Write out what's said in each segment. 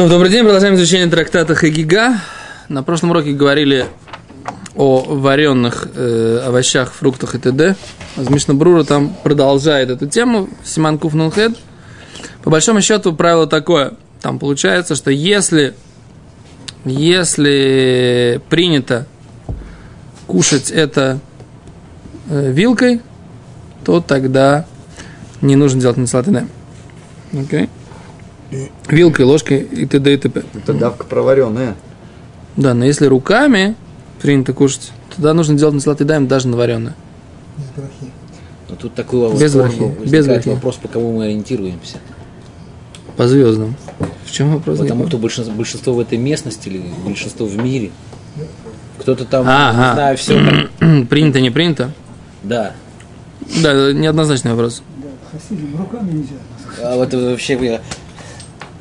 Ну, добрый день, продолжаем изучение трактата Хагига. На прошлом уроке говорили о вареных э, овощах, фруктах и т.д. Мишна Брура там продолжает эту тему, Симан Куфнунхед. По большому счету правило такое. Там получается, что если, если принято кушать это э, вилкой, то тогда не нужно делать насалат Окей? Okay? Вилкой, ложкой и т.д. и т.п. Это давка проваренная. Да, но если руками принято кушать, тогда нужно делать на салат едаем даже на вареное. Но тут такой Без брахи. Без брахи. вопрос, по кому мы ориентируемся. По звездам. В чем вопрос? Потому что большинство, большинство в этой местности или большинство в мире. Кто-то там, Ага. не знаю, все там. принято, не принято? Да. Да, неоднозначный вопрос. Хасидим руками нельзя. А вот вообще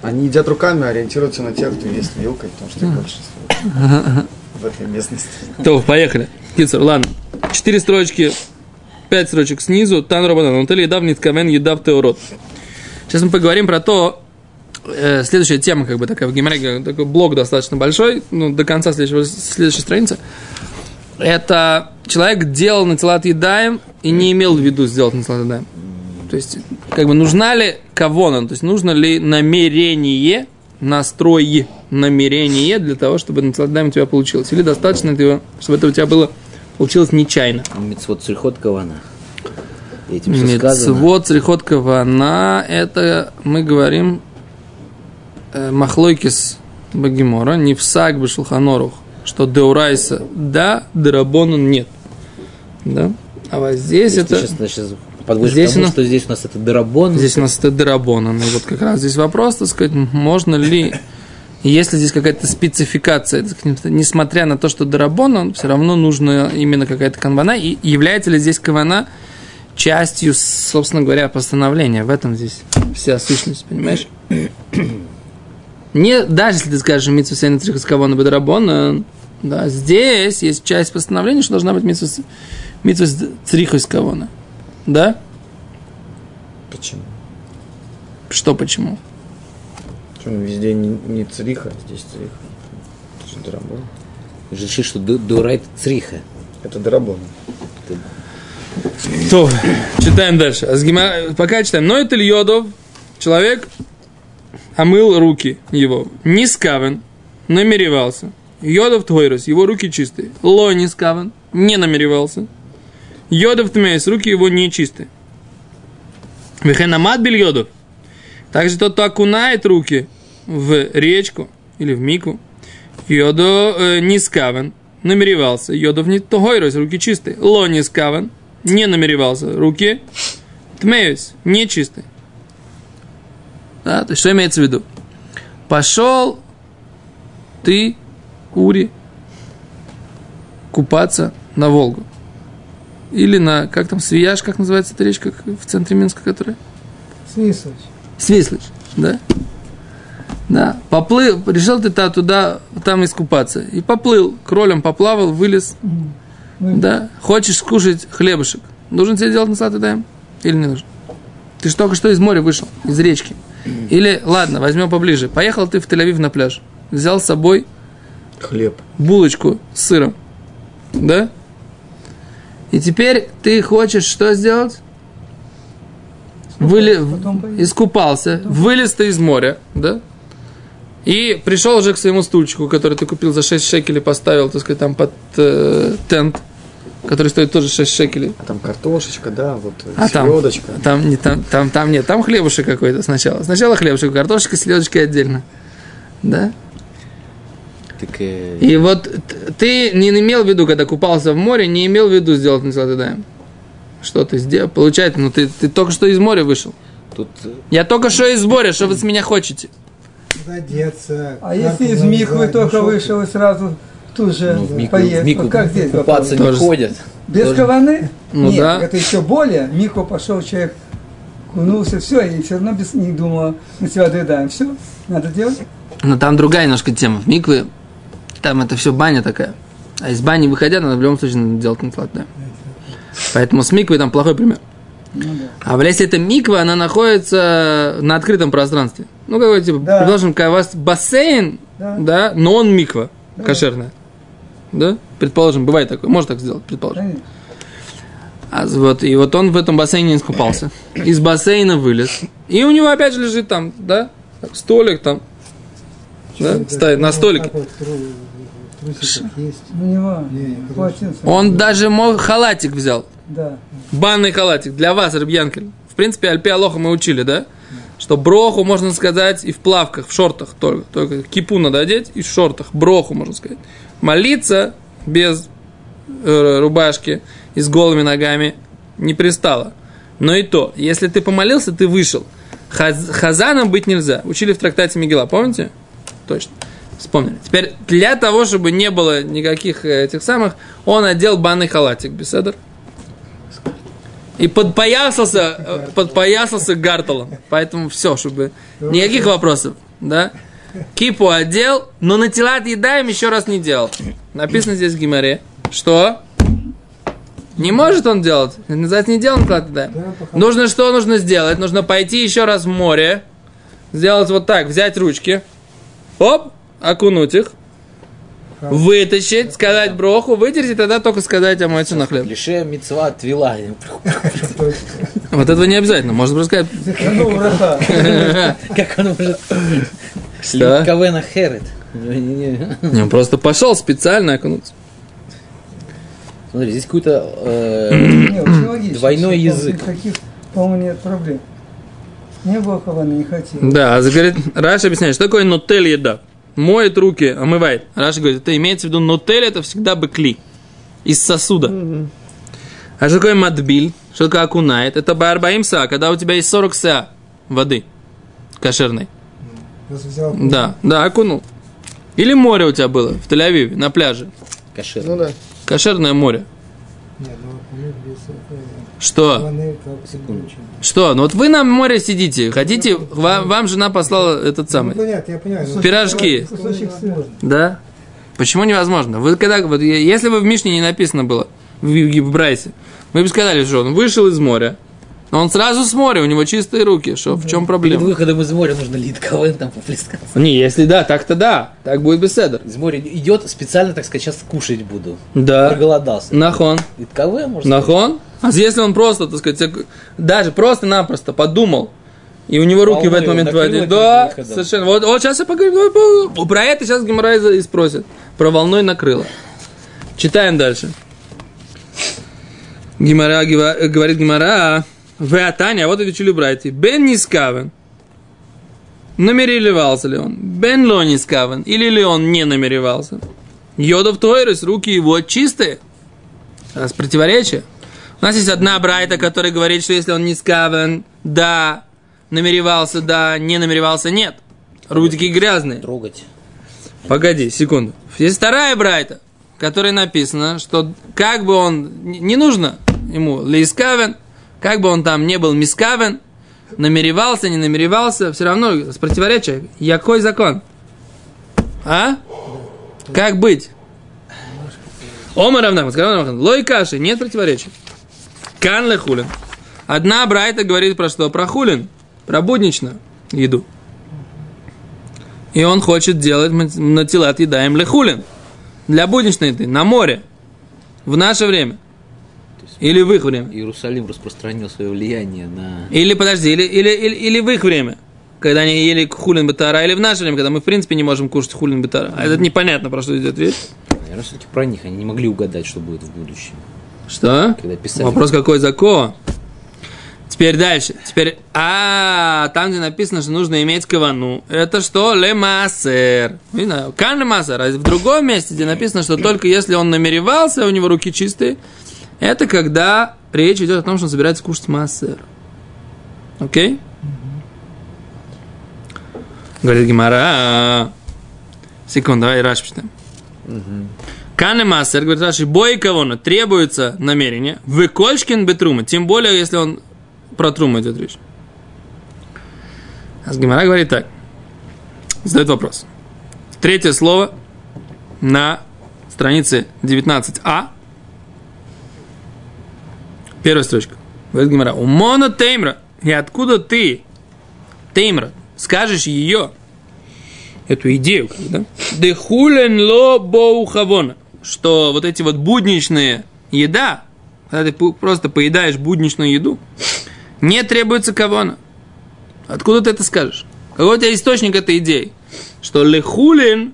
Они едят руками, ориентируются на тех, кто ест вилкой, потому что их большинство в этой местности. То, поехали. Кицер, ладно. Четыре строчки, пять строчек снизу. Тан Робанан. Он тели едав ниткамен едав теорот. Сейчас мы поговорим про то, э, следующая тема, как бы такая в Гимере, такой блок достаточно большой, ну, до конца следующего, следующей страницы. Это человек делал на телат едаем и не имел в виду сделать на телат едаем. То есть, как бы нужна ли кого нам, то есть нужно ли намерение, настрой намерение для того, чтобы на телат едаем у тебя получилось. Или достаточно этого, чтобы это у тебя было получилось нечаянно. Мецвод Сульхот Кавана. Этим. Мецвод, црихот кавана, это мы говорим э, махлойкис багимора, не в саг бешулханорух, что деурайса да, дерабонан нет. Да? А вот здесь Ты это... Сейчас, сейчас подводишь Здесь к тому, у нас- что здесь у нас это дарабон. Здесь у нас это дерабонан. И вот как раз здесь вопрос, так сказать, можно ли, если здесь какая-то спецификация, сказать, несмотря на то, что дерабонан, все равно нужна именно какая-то канвана, и является ли здесь кавана частью, собственно говоря, постановления. В этом здесь вся сущность, понимаешь? Не, даже если ты скажешь митсу сейна црихас кавана бедрабона, да, здесь есть часть постановления, что должна быть митсу, митсу црихас кавана. Да? Почему? Что почему? Почему везде не, не цриха, а здесь цриха? Это же дарабон. Реши, что ду- дурайт цриха. Это дарабон. То, читаем дальше. Азгима- Пока читаем. Но это Йодов, человек омыл руки его. Не скавен, намеревался. Йодов Тойрос, его руки чистые. Ло не скавен, не намеревался. Йодов Тмейс, руки его не чистые. Вехенамат бил Йодов. Также тот, кто окунает руки в речку или в мику, Йодо э, не скавен, намеревался. Йодов не тогойрос, руки чистые. Ло не скавен, не намеревался. Руки тмеюсь, не чистые. Да, то есть, что имеется в виду? Пошел ты, Ури, купаться на Волгу. Или на, как там, Свияж, как называется эта речка в центре Минска, которая? Свислочь. Свислыч, да? Да, поплыл, решил ты та- туда, там искупаться. И поплыл, кролем поплавал, вылез. Да, хочешь скушать хлебушек. Нужен тебе делать насад даем? Или не нужен? Ты же только что из моря вышел, из речки. Или, ладно, возьмем поближе. Поехал ты в Тель-Авив на пляж. Взял с собой Хлеб. булочку с сыром. Да? И теперь ты хочешь что сделать? Выли... Искупался, вылез ты из моря, да? И пришел уже к своему стульчику, который ты купил за 6 шекелей, поставил, так сказать, там под э, тент, который стоит тоже 6 шекелей. А там картошечка, да, вот А там, селедочка. там, не, там, там, там нет, там хлебушек какой-то сначала. Сначала хлебушек, картошечка, селедочка отдельно. Да? Так, э, И вот ты не имел в виду, когда купался в море, не имел в виду сделать даем. Что ты сделал? Получается, ну ты, ты только что из моря вышел. тут э, Я только что из моря, что вы с меня хотите? Одеться. А если из Михвы только вышел и сразу тут же ну, в мику, поесть, в мику вот как здесь купаться не Тоже. ходят. Без Тоже- каваны? Ну Нет, да. это еще более. Миху пошел человек, кунулся, все, и все равно без, не думал, на себя доедаем. Все, надо делать. Но там другая немножко тема. В Микве там это все баня такая. А из бани выходя, надо в любом случае надо делать насилат даем. Поэтому с Миквой там плохой пример. Ну да. А в если это миква, она находится на открытом пространстве. Ну, какой типа, Да. предположим, когда у вас бассейн, Да. да, но он миква, кошерная. Да? Предположим, бывает такое. Можно так сделать, предположим. Конечно. А вот, и вот он в этом бассейне не искупался. Из бассейна вылез. И у него опять же лежит там, да, столик там. Да, стоит на столике. Есть. Ну, не важно. Он даже мог халатик взял. Да. Банный халатик для вас, Рыбьянкель. В принципе, Альпи Алоха мы учили, да? Что броху можно сказать и в плавках, в шортах только. Только кипу надо одеть и в шортах. Броху, можно сказать. Молиться без э, рубашки и с голыми ногами не пристало. Но и то, если ты помолился, ты вышел. Хаз- хазаном быть нельзя. Учили в трактате Мигела, помните? Точно. Вспомнили. Теперь для того, чтобы не было никаких э, этих самых, он одел банный халатик, беседер. И подпоясался, э, подпоясался гартелом. Поэтому все, чтобы... Никаких вопросов, да? Кипу одел, но на тела едаем еще раз не делал. Написано здесь в Гимаре, что не может он делать. Называется, не делал на едаем. Да, пока- Нужно что нужно сделать? Нужно пойти еще раз в море, сделать вот так, взять ручки, оп, окунуть их, вытащить, сказать броху, вытереть, и тогда только сказать омоется на хлеб. Лише мецва отвела. Вот этого не обязательно, можно просто сказать. Как он может... Что? Кавена Херет. Не, он просто пошел специально окунуться. Смотри, здесь какой-то... э. Двойной язык. Никаких, по-моему, нет проблем. Не было כוונה, не хотел. Да, а говорит, Раши объясняет, что такое נוטל ידיו. Моет руки, омывает. Раши говорит, это имеется в виду, נוטל это всегда בכלי. Из сосуда. А что такое מטביל? Что такое окунает? Это בארבעים סאה, когда у тебя есть 40 סאה воды кошерной. Взял, Да, да, окунул. Или море у тебя было в Тель-Авиве, на пляже. Кашер. Ну да. Кошерное море. Нет, ну Что? Что? Ну вот вы на море сидите, хотите, вам, вам жена послала этот Ну, самый. понятно, я понимаю. Пирожки. Да? Почему невозможно? Вы когда, вот, если бы в Мишне не написано было, в, в, Брайсе, мы бы сказали, что он вышел из моря, он сразу с моря, у него чистые руки, что, в чем Перед проблема? выходом из моря нужно лит кавен там поплескаться. Не, если да, так-то да, так будет беседер. Из моря идет специально, так сказать, сейчас кушать буду. Да. Проголодался. Нахон. Лит может сказать. Нахон? А если он просто, так сказать, даже просто-напросто подумал, и у него руки в этот момент перед Да, совершенно. Вот, вот сейчас я поговорю. по- Про это сейчас Гимара и спросит. Про волной накрыло. Читаем дальше. Гимара говорит Гимара. Веатаня, вот это учили братья. Бен Нискавен. Намеревался ли он? Бен Ло Нискавен. Или ли он не намеревался? Йодов Тойрес, руки его чистые. Раз противоречие. У нас есть одна брайта, которая говорит, что если он не скавен, да, намеревался, да, не намеревался, нет. Рудики грязные. Трогать. Погоди, секунду. Есть вторая брайта, в которой написано, что как бы он, не нужно ему лейскавен, как бы он там не был мискавен, намеревался, не намеревался, все равно с противоречием. Какой закон? А? Как быть? Омар Равнахман, лой каши, нет противоречий. Кан хулин. Одна брайта говорит про что? Про хулин, про будничную еду. И он хочет делать на телат едаем лехулин. Для будничной еды, на море. В наше время. Или в их время. Иерусалим распространил свое влияние на... Или, подожди, или, или, или, или в их время. Когда они ели хулин бетара, или в наше время, когда мы, в принципе, не можем кушать хулин бетара. А это непонятно, про что идет речь. Наверное, все-таки про них. Они не могли угадать, что будет в будущем. Что? Когда писали. Вопрос какой закон. Теперь дальше. Теперь, а, там, где написано, что нужно иметь кавану, это что? Лемасер. Видно? Кан лемасер. А в другом месте, где написано, что только если он намеревался, у него руки чистые, это когда речь идет о том, что он собирается кушать массер. Окей? Говорит Гимара. Секунду, давай Раш почитаем. Кане Массер, говорит Раши, бой кого требуется намерение. Выкольшкин бетрума, тем более, если он про труму идет речь. А Гимара говорит так. Задает вопрос. Третье слово на странице 19а. Первая строчка. Говорит Гимара, умона теймра. И откуда ты, теймра, скажешь ее, эту идею, да? Дехулен ло боухавона. Что вот эти вот будничные еда, когда ты просто поедаешь будничную еду, не требуется кавона. Откуда ты это скажешь? Какой у тебя источник этой идеи? Что лехулин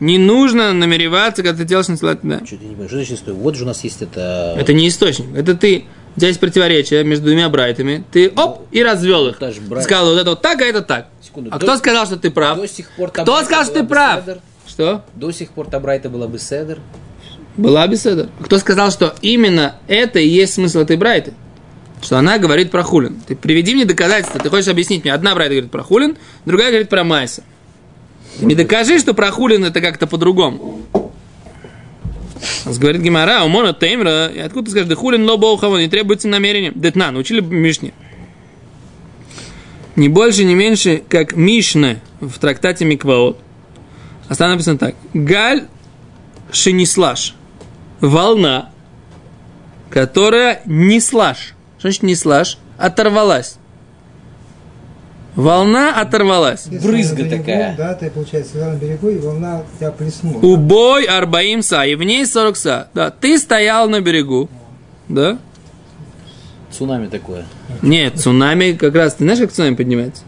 не нужно намереваться, когда ты делаешь насилать, да. Что-то не понимаю, что значит стой? Вот же у нас есть это... Это не источник. Это ты, у тебя есть противоречие между двумя брайтами. Ты оп, и развел их. Ты брайт. сказал, вот это вот так, а это так. Секунду, А до- кто сказал, что ты прав? До сих пор Кто сказал, что ты бы прав? седер. Что? До сих пор Табрайта была бы седер. Была беседа. Кто сказал, что именно это и есть смысл этой брайты? Что она говорит про хулин. Ты приведи мне доказательства. Ты хочешь объяснить мне? Одна брайта говорит про хулин, другая говорит про майса. Мне докажи, что про хулин это как-то по-другому. Говорит Гимара, у Мона Теймра, откуда ты скажешь, да хулин ло боухава, не требуется намерение. Детна, научили Мишне. Не больше, не меньше, как Мишне в трактате Микваот. А там написано так. Галь шинислаш. Волна, которая не слаж. Что значит не слаж? Оторвалась. Волна оторвалась. Если Брызга берегу, такая. Да, ты, получается, на берегу, и волна тебя плеснула. Убой арбаим са, и в ней 40 са. Да, ты стоял на берегу. Да? Цунами такое. Нет, цунами как раз, ты знаешь, как цунами поднимается?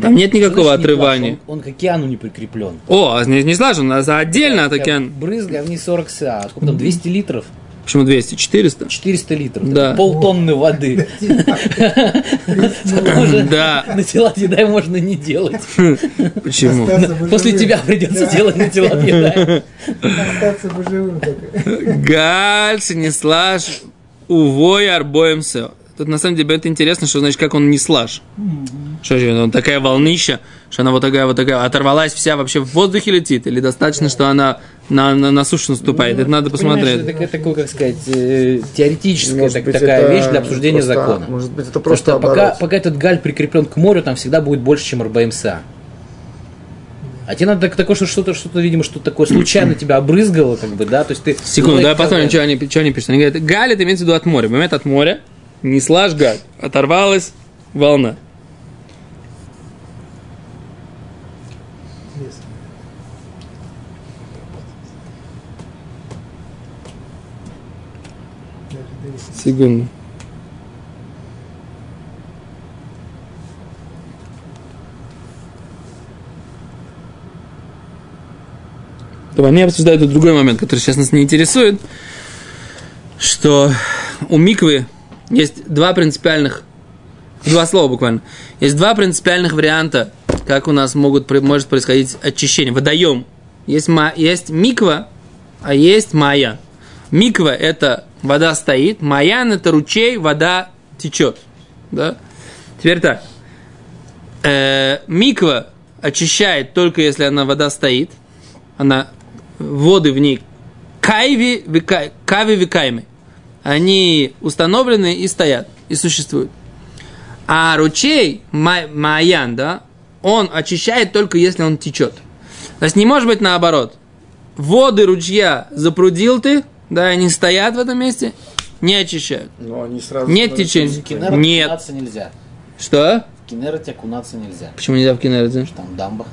Там нет никакого не отрывания. плащ, Он, он к океану не прикреплен. О, а не, не слаж, он а отдельно от океана. Брызга, а в ней 40 са. А Сколько там, 200 литров? Почему 200? 400? 400 литров. Да. Полтонны воды. Да. На тела едай можно не делать. Почему? После тебя придется делать на тела едай. Остаться бы живым только. Галь шинислаш увой арбоем сео. Тут на самом деле это интересно, что значит, как он не слаж. Что же, он такая волнища, что она вот такая, вот такая, оторвалась вся вообще в воздухе летит, или достаточно, что она на, на, на сушу наступает. это надо Понимаешь, посмотреть. Это такое, как сказать, э, теоретическая Может так- быть, такая вещь для обсуждения просто- закона. Может быть, это Потому просто что пока, пока этот галь прикреплен к морю, там всегда будет больше, чем РБМСА. А тебе надо так- такое, что что-то, что-то, видимо, что такое случайно тебя обрызгало, как бы, да, то есть ты... Секунду, Ну, давай посмотрим, что они, что они пишут. Они говорят, галь это имеется в виду от моря. Момент от моря, не слаж галь, оторвалась волна. Секунду. То они обсуждают тут другой момент, который сейчас нас не интересует, что у миквы есть два принципиальных, два слова буквально, есть два принципиальных варианта, как у нас могут, может происходить очищение. Водоем. Есть, ма, есть миква, а есть майя. Миква – это вода стоит, маян – это ручей, вода течет. Да? Теперь так. Э, миква очищает только если она вода стоит. Она воды в ней кайви, вика- кави викайми. Они установлены и стоят, и существуют. А ручей, ма- маян, да, он очищает только если он течет. То есть не может быть наоборот. Воды ручья запрудил ты, да, они стоят в этом месте, не очищают. Но они сразу Нет течения. В Нет. окунаться нельзя. Что? В Кенероте окунаться нельзя. Почему нельзя в Кинерде? Там дамба.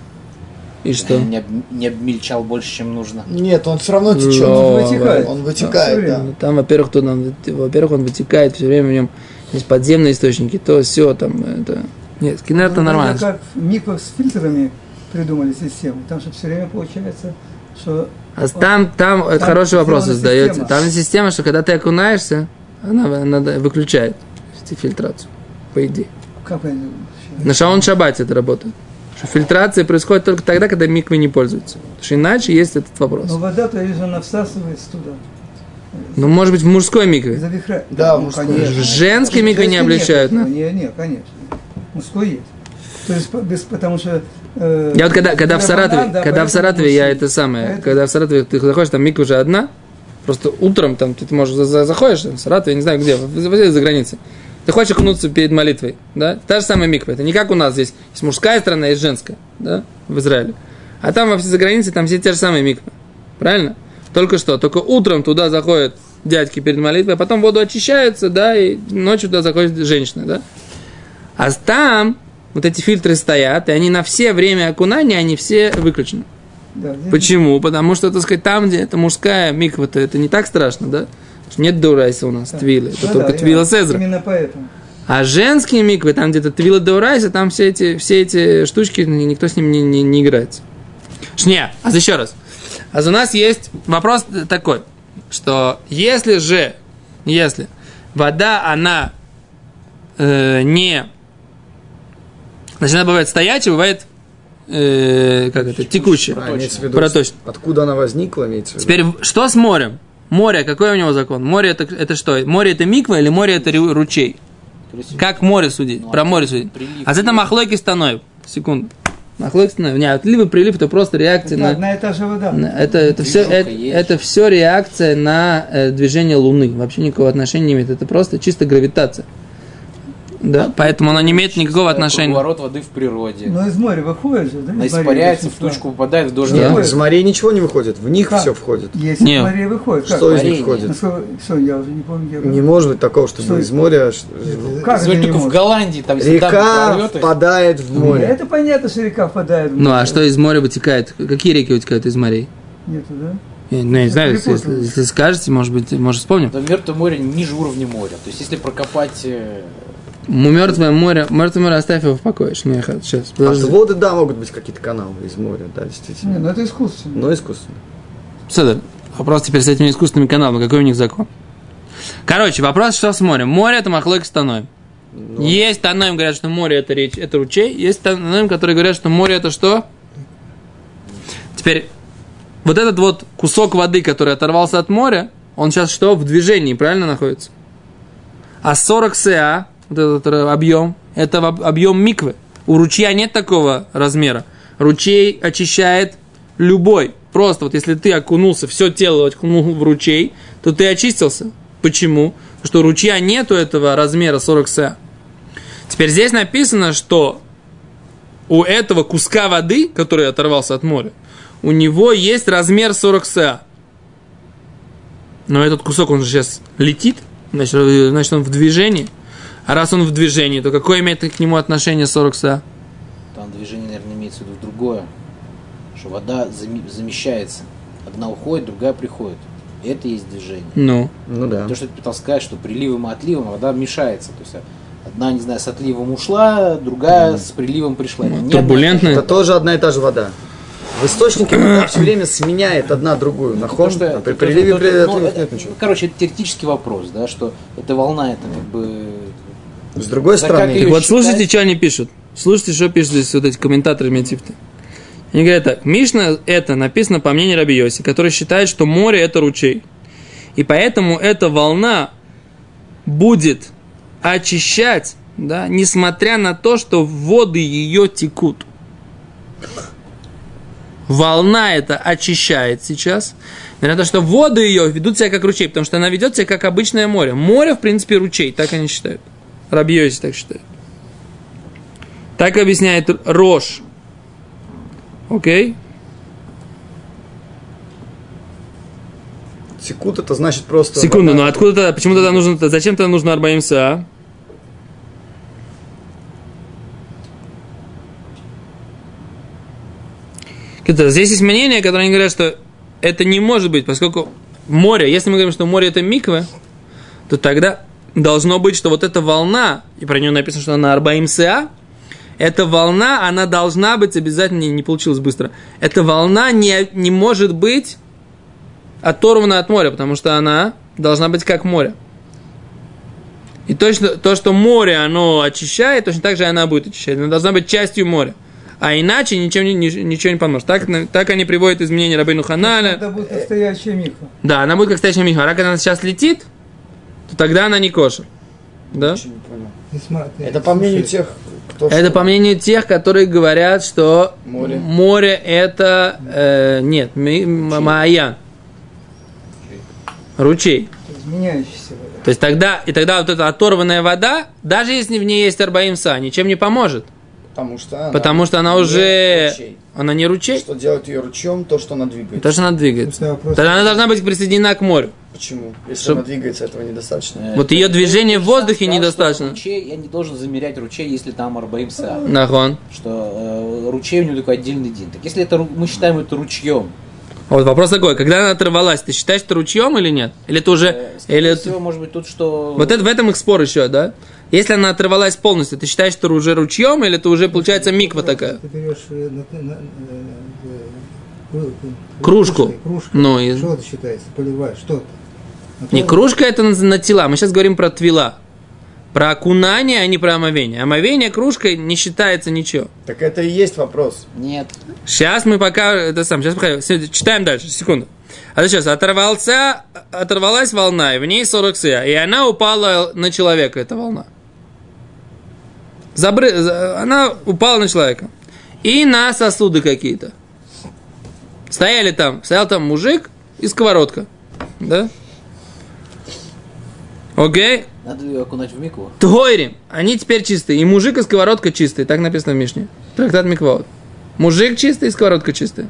И что? Не, об- не обмельчал больше, чем нужно. Нет, он все равно течет. О, вытекает. Он вытекает, да. Ну, Там, во-первых, то нам, во-первых, он вытекает все время в нем есть подземные источники, то все там это. Нет, Кинер это Ну, нормально. Как микро с фильтрами придумали систему. Там же все время получается, что там, там, это Там хороший вопрос задаете. система. Там система, что когда ты окунаешься, она, она выключает фильтрацию, по идее. как они На Шаон Шабате это работает. Что фильтрация происходит только тогда, когда миквы не пользуются. Потому что иначе есть этот вопрос. Но вода, то есть она всасывается туда. Ну, может быть, в мужской микве. Да, ну, мужской. В женской микве не облегчают, нет да? этого, Не, не, конечно. Мужской есть. То есть, без, потому что... э, Я вот когда, когда в Саратове, банан, да, когда в Саратове я это самое, Поэтому- когда в Саратове ты заходишь, там миква уже одна, просто утром там ты можешь за- за- заходишь в Саратове, я не знаю где, за границей. Ты хочешь окунуться перед молитвой, да? Та же самая миква. Это не как у нас здесь. Есть мужская сторона, есть женская, да, в Израиле. А там вообще за границей, там все те же самые миквы. Правильно? Только что, только утром туда заходит дядьки перед молитвой, а потом воду очищаются, да, и ночью туда заходит женщина, да. А там вот эти фильтры стоят, и они на все время окунания, они все выключены. Да, Почему? Потому что, так сказать, там, где это мужская миква, то это не так страшно, да? Нет дурайса у нас, Да. твилы, это Да, только да, твила Сезра. Именно поэтому. А женские миквы, там где-то твила Деурайса, там все эти, все эти штучки, ни- никто с ним не, не, не играется. Шне, а еще раз. А у нас есть вопрос такой, что если же, если вода, она э, не... Значит, она бывает стоячая, бывает, э, как это, текущая. А, виду, откуда она возникла, имеется в виду. Теперь, что с морем? Море, какой у него закон? Море это, это что? Море это миква или море это ручей? Как море судить? Ну, Про море судить. прилив. А это махлойки становится. Секунду. Махлойки становится. Не, отлив и прилив это просто реакция Это на... одна и та же вода. на- Это, это, все, это, есть. это все реакция на э, движение Луны. Вообще никакого отношения не имеет. Это просто чисто гравитация. Да, поэтому она не имеет никакого отношения. Круговорот воды в природе. Но из моря выходит же, да? Она испаряется, в тучку попадает, в дождь. Да. Нет, из морей ничего не выходит, в них Как? все входит. Есть Не. из моря выходит. Как? Что из них входит? Ну, что, я уже не помню, где. Не может быть такого, чтобы Что? из моря Как это Смотри, только в? Голландии, там если река впадает в море. Это понятно, что река впадает в Ну, а море. что из моря вытекает? Какие реки вытекают из морей? Нету, да? Я ну, я не знаю, если, если- если скажете, может быть, может вспомним. то мертвое море ниже уровня моря. То есть если прокопать... э, Мертвое море, мертвое море оставь его в покое. Шмеха. Сейчас, А подожди. воды, да, могут быть какие-то каналы из моря, да, действительно. Не, ну это искусственно. Но искусственно. Седер. Вопрос теперь с этими искусственными каналами. Какой у них закон? Короче, вопрос, что с морем. Море это махлойк с таноем. Ну, Есть таноем, говорят, что море это речь, это ручей. Есть таноем, которые говорят, что море это что? Теперь, вот этот вот кусок воды, который оторвался от моря, он сейчас что? В движении, правильно находится? А 40 СА, вот этот э, объем, это объем миквы. У ручья нет такого размера. Ручей очищает любой. Просто вот если ты окунулся, все тело окунул в ручей, то ты очистился. Почему? Потому что ручья нету этого размера 40 СА. Теперь здесь написано, что у этого куска воды, который оторвался от моря, у него есть размер 40 СА. Но этот кусок, он же сейчас летит, значит, э, значит, он в движении. А раз он в движении, то какое имеет к нему отношение 40 СА? Там движение, наверное, имеется в виду другое. Что вода замещается. Одна уходит, другая приходит. Это и есть движение. Ну, Ну да. То, что ты пытался сказать, что приливом и отливом вода мешается. То есть одна, не знаю, с отливом ушла, другая с приливом пришла. Ну, Не одна и та же. турбулентная. Это тоже одна и та же вода. В источнике вода все время сменяет одна другую. На ход, что- а при приливе при ну, отливе это- нет ничего. Короче, это теоретический вопрос, да, что эта волна, это как бы... С другой Да стороны, Так вот, слушайте, что они пишут. Слушайте, что пишут здесь вот эти комментаторы Метифта. Они говорят так. Мишна это написано по мнению Раби Йоси, который считает, что море это ручей. И поэтому эта волна будет очищать, да, несмотря на то, что воды ее текут. Волна это очищает сейчас. Несмотря что воды ее ведут себя как ручей, потому что она ведет себя как обычное море. Море, в принципе, ручей, так они считают. Рабьёси так считает. Так объясняет Рош. Окей? секунд это значит просто... Секунду, вода- ну откуда тогда, почему тогда нужно, зачем тогда нужно Арбаимса? Здесь есть мнение, которое они говорят, что это не может быть, поскольку море, если мы говорим, что море это миквы, то тогда должно быть, что вот эта волна, и про нее написано, что она Арбаим Сеа, эта волна, она должна быть обязательно, не, не получилось быстро, эта волна не, не может быть оторвана от моря, потому что она должна быть как море. И точно то, что море, оно очищает, точно так же она будет очищать. Она должна быть частью моря. А иначе ничем, не- ни- ничего не поможет. Так, так они приводят изменения Рабейну Ханаля. Это будет настоящая миква. Да, она будет как стоящая миха. А когда она сейчас летит, то тогда она не кошер. Да? Это по мнению тех, кто... Это по мнению тех, которые говорят, что Море. море это... э, нет, ми-. Ручей. Изменяющаяся вода. То есть тогда, и тогда вот эта оторванная вода, даже если в ней есть арбаимса, ничем не поможет. Потому что она... Потому что она не уже... ручей. Она не ручей, Что делает ее ручьем, то, что она двигается. то, что она вопрос- Тогда она должна быть присоединена к морю. Почему? Если Чтоб- она двигается, этого недостаточно. Вот ее движение в воздухе Сказал, что недостаточно. Ручей, я не должен замерять ручей, если там Арбаимса. Нахон. Что э, ручей у него такой отдельный день. Так если это мы считаем это ручьем, Вот вопрос такой, когда она оторвалась, ты считаешь это ручьем или нет? Или это уже... э, скорее Или... всего, может быть, тут что... Вот это, в этом их спор еще, да? Если она оторвалась полностью, ты считаешь, что уже ручьем, или это уже получается миква такая? Ты берешь э, на- на- э, кру- Кружку. кружкой, кружкой. Ну, и- Что это считается? Поливаешь, что это? Не кружка это на, на тела, мы сейчас говорим про твила. Про окунание, а не про омовение. Омовение кружкой не считается ничего. Так это и есть вопрос. Нет. Сейчас мы пока это сам, сейчас пока читаем дальше, секунду. А сейчас оторвался, оторвалась волна, и в ней 40 сыя, и она упала на человека, эта волна. Забры... за- Она упала на человека. И на сосуды какие-то. Стояли там, стоял там мужик и сковородка. Да? Окей? Надо ее окунать в микву. Тгойрим. Они теперь чистые. И мужик, и сковородка чистые. Так написано в Мишне. Трактат Микваот. Мужик чистый, и сковородка чистая.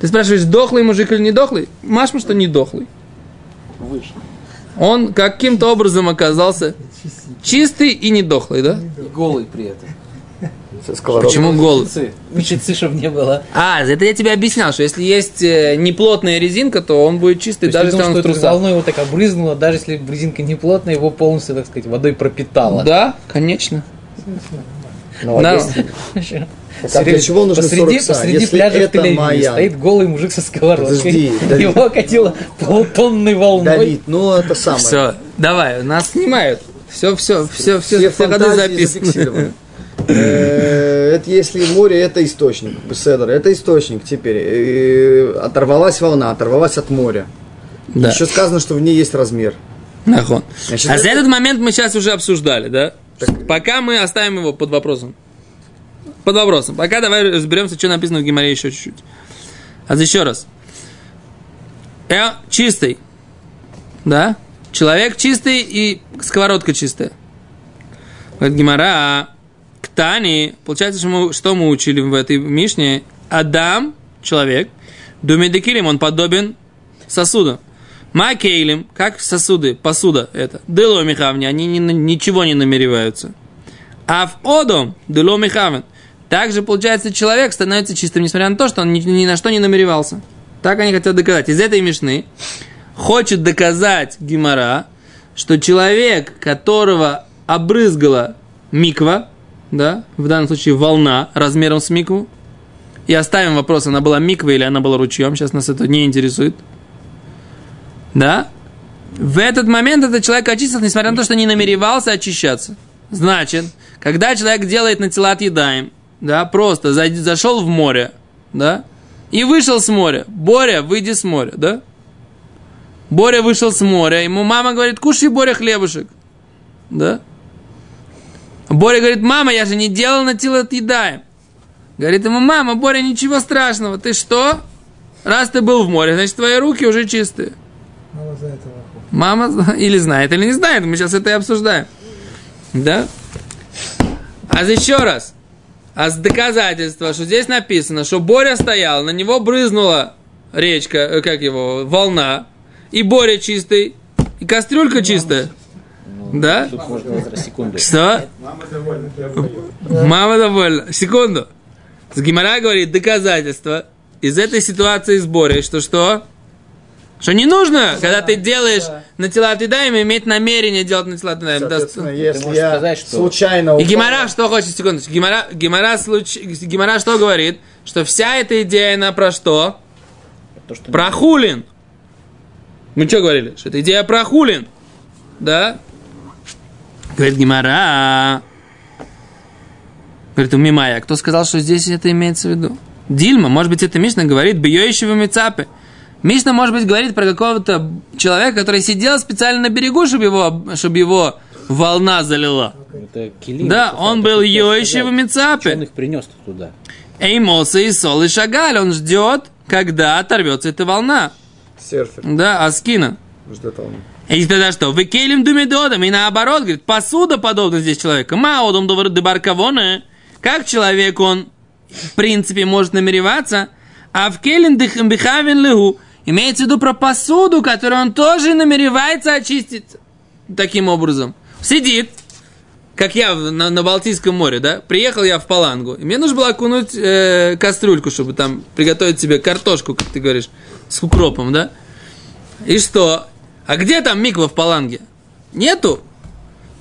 Ты спрашиваешь, дохлый мужик или не дохлый? Машма, что не дохлый. Выше. Он каким-то образом оказался чистый и не дохлый, да? И голый при этом. Со сковородкой. Почему? Мышцы. Мышцы, чтобы не было. А, это я тебе объяснял, что если есть э, неплотная резинка, то он будет чистый, То даже если он в трусах. волной его так обрызнуло, даже если резинка не плотная, его полностью, так сказать, водой пропитала. Да, конечно. Ну, а если- Так а для чего нужны посреди, 40 са? посреди Если пляжа в это Тель-Авиве Майян? стоит голый мужик со сковородкой. Подожди, Давид. Его окатило полтонной волной. Давид, ну это самое. Все, давай, нас снимают. Все, все, все, все, Все все ходы записаны. Э, Это если море, это источник. Седр, это источник теперь. Э, Оторвалась волна, оторвалась от моря. Да. Еще сказано, что в ней есть размер. Нахон. Значит, а это- за этот момент мы сейчас уже обсуждали, да? Пока мы оставим его под вопросом. Под вопросом. Пока давай разберемся, что написано в Гимаре еще чуть-чуть. А еще раз. Э, чистый. Да? Человек чистый и сковородка чистая. Говорит Гимара, Ктани, получается, что мы, что мы учили в этой Мишне? Адам, человек, Думедекилим, он подобен сосуду. Макейлем, как сосуды, посуда это. Дыло михавни, они ни ничего не намереваются. А в одом, дыло михавен, также, получается, человек становится чистым, несмотря на то, что он ни, ни на что не намеревался. Так они хотят доказать. Из этой мишны хочет доказать Гимара, что человек, которого обрызгала миква, да, в данном случае волна размером с микву, и оставим вопрос, она была миква или она была ручьем, сейчас нас это не интересует, да, в этот момент этот человек очистился, несмотря на то, что не намеревался очищаться. Значит, когда человек делает на тела едаем, да, просто зашел в море, да, и вышел с моря. Боря, выйди с моря, да? Боря вышел с моря, ему мама говорит, кушай, Боря, хлебушек, да? Боря говорит, мама, я же не делал на тело едаем. Говорит ему, мама, Боря, ничего страшного, ты что? Раз ты был в море, значит, твои руки уже чистые. Мало за этого. Мама или знает, или не знает, мы сейчас это и обсуждаем. Да? А еще раз. А с доказательства, что здесь написано, что Боря стоял, на него брызнула речка, э, как его, волна, и Боря чистый, и кастрюлька чистая. Да? Секунду. Что? Мама довольна. Секунду. С Гимара говорит доказательство из этой ситуации с Борей, что что? Что не нужно, когда ты делаешь на тела едаем, иметь намерение делать на тела едаем. Соответственно, если я сказать, что- случайно И Гимара что хочет, секундочку, Гимара, Гимара, случ... Гимара что говорит? Что вся эта идея, она про что? То, что Про хулин. Мы что говорили? Что это идея про хулин. Да? Говорит Гимара. Говорит, у Мимая, кто сказал, что здесь это имеется в виду? Дильма, может быть, это Мишна говорит, бьёющего мицапы. Мишна, может быть, говорит про какого-то человека, который сидел специально на берегу, чтобы его, чтобы его волна залила. Это килим. Да, это он был сказать. Мицапе. Он их принес туда. Эймоса и Сол и Шагаль, он ждет, когда оторвется эта волна. Серфер. Да, Аскина. Ждет он. И тогда что? Вы келим думедодом. И наоборот, говорит, посуда подобна здесь человека. Маодом дебаркавоне. Как человек, он, в принципе, может намереваться. А в келин бихавин легу. Имеется в виду про посуду, которую он тоже намеревается очистить таким образом. Сидит, как я на, на Балтийском море, да? Приехал я в Палангу, и мне нужно было окунуть э, кастрюльку, чтобы там приготовить себе картошку, как ты говоришь, с укропом, да? И что? А где там миква в Паланге? Нету.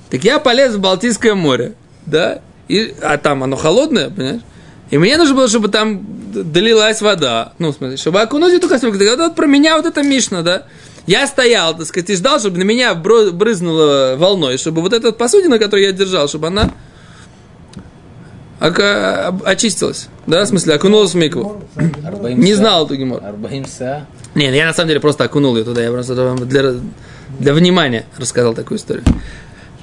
Так я полез в Балтийское море, да? И, а там оно холодное, понимаешь? И мне нужно было, чтобы там долилась вода. Ну, смотри, чтобы окунуть эту кастрюльку. Так вот, про меня вот это Мишна, да? Я стоял, так сказать, и ждал, чтобы на меня брызнуло волной, чтобы вот эта посудина, которую я держал, чтобы она очистилась. Да, в смысле, окунулась в микву. Не знал эту гемор. Са. Нет, я на самом деле просто окунул ее туда. Я просто для, для внимания рассказал такую историю.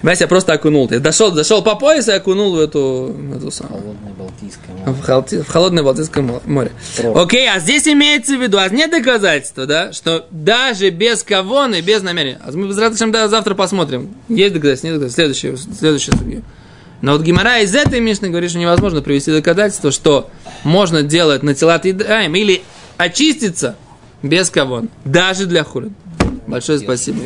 Понимаете, я просто окунул. Я дошел, дошел по поясу и окунул в эту, в эту самую. Холодное Балтийское море. В, холти- в холодное Балтийское мо- море. Про. Окей, а здесь имеется в виду, а нет доказательства, да, что даже без кавона и без намерения. А мы без да, завтра посмотрим. Есть доказательства, нет доказательств. Следующее, следующее судья. Но вот Гимара из этой Мишны говорит, что невозможно привести доказательство, что можно делать на тела или очиститься без кавона. Даже для хулин. Большое спасибо.